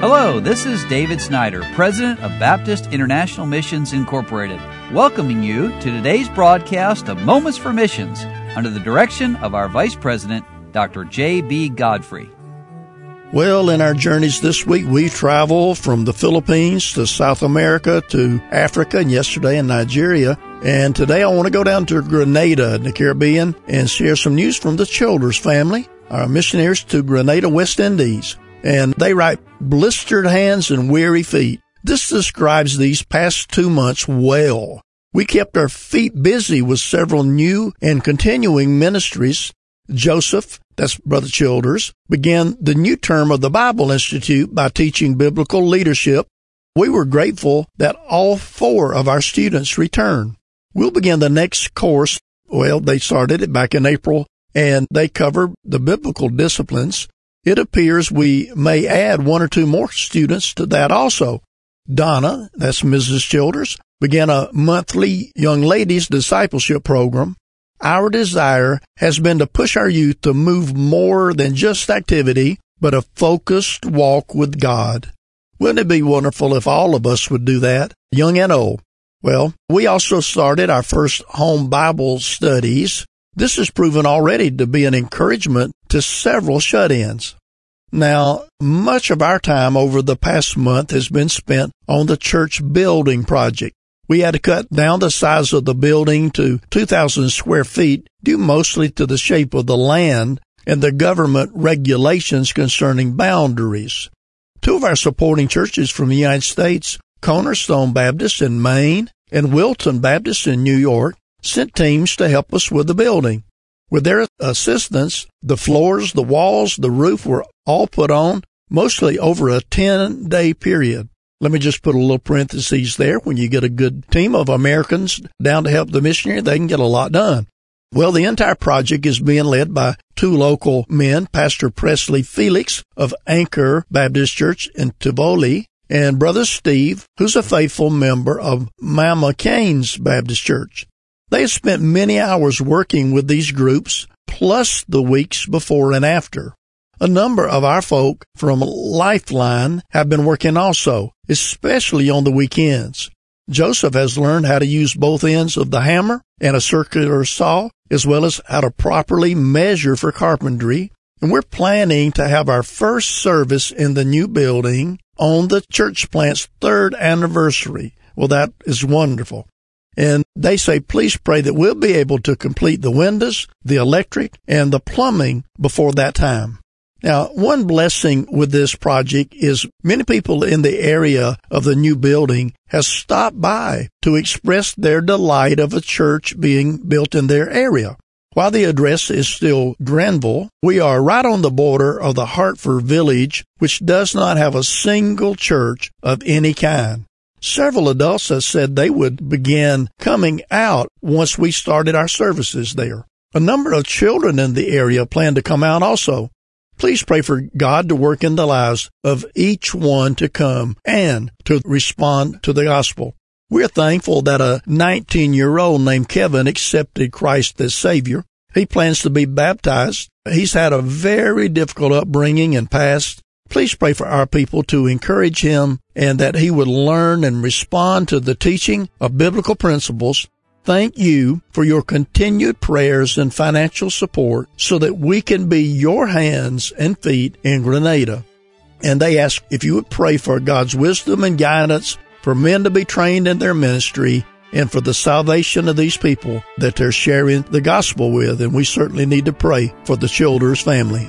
Hello, this is David Snyder, President of Baptist International Missions Incorporated, welcoming you to today's broadcast of Moments for Missions under the direction of our Vice President, Dr. J.B. Godfrey. Well, in our journeys this week, we travel from the Philippines to South America to Africa and yesterday in Nigeria. And today I want to go down to Grenada in the Caribbean and share some news from the Childers family, our missionaries to Grenada, West Indies. And they write blistered hands and weary feet. This describes these past two months well. We kept our feet busy with several new and continuing ministries Joseph, that's Brother Childers, began the new term of the Bible Institute by teaching biblical leadership. We were grateful that all four of our students returned. We'll begin the next course. Well, they started it back in April and they cover the biblical disciplines. It appears we may add one or two more students to that also. Donna, that's Mrs. Childers, began a monthly young ladies discipleship program our desire has been to push our youth to move more than just activity, but a focused walk with God. Wouldn't it be wonderful if all of us would do that, young and old? Well, we also started our first home Bible studies. This has proven already to be an encouragement to several shut-ins. Now, much of our time over the past month has been spent on the church building project. We had to cut down the size of the building to 2,000 square feet due mostly to the shape of the land and the government regulations concerning boundaries. Two of our supporting churches from the United States, Cornerstone Baptist in Maine and Wilton Baptist in New York, sent teams to help us with the building. With their assistance, the floors, the walls, the roof were all put on, mostly over a 10 day period. Let me just put a little parenthesis there. When you get a good team of Americans down to help the missionary, they can get a lot done. Well, the entire project is being led by two local men, Pastor Presley Felix of Anchor Baptist Church in Tivoli and Brother Steve, who's a faithful member of Mama Cain's Baptist Church. They have spent many hours working with these groups, plus the weeks before and after. A number of our folk from Lifeline have been working also, especially on the weekends. Joseph has learned how to use both ends of the hammer and a circular saw, as well as how to properly measure for carpentry. And we're planning to have our first service in the new building on the church plant's third anniversary. Well, that is wonderful. And they say, please pray that we'll be able to complete the windows, the electric, and the plumbing before that time. Now, one blessing with this project is many people in the area of the new building has stopped by to express their delight of a church being built in their area. While the address is still Grenville, we are right on the border of the Hartford village, which does not have a single church of any kind. Several adults have said they would begin coming out once we started our services there. A number of children in the area plan to come out also. Please pray for God to work in the lives of each one to come and to respond to the gospel. We're thankful that a 19 year old named Kevin accepted Christ as Savior. He plans to be baptized. He's had a very difficult upbringing and past. Please pray for our people to encourage him and that he would learn and respond to the teaching of biblical principles thank you for your continued prayers and financial support so that we can be your hands and feet in Grenada. And they ask if you would pray for God's wisdom and guidance for men to be trained in their ministry and for the salvation of these people that they're sharing the gospel with. And we certainly need to pray for the Childers family.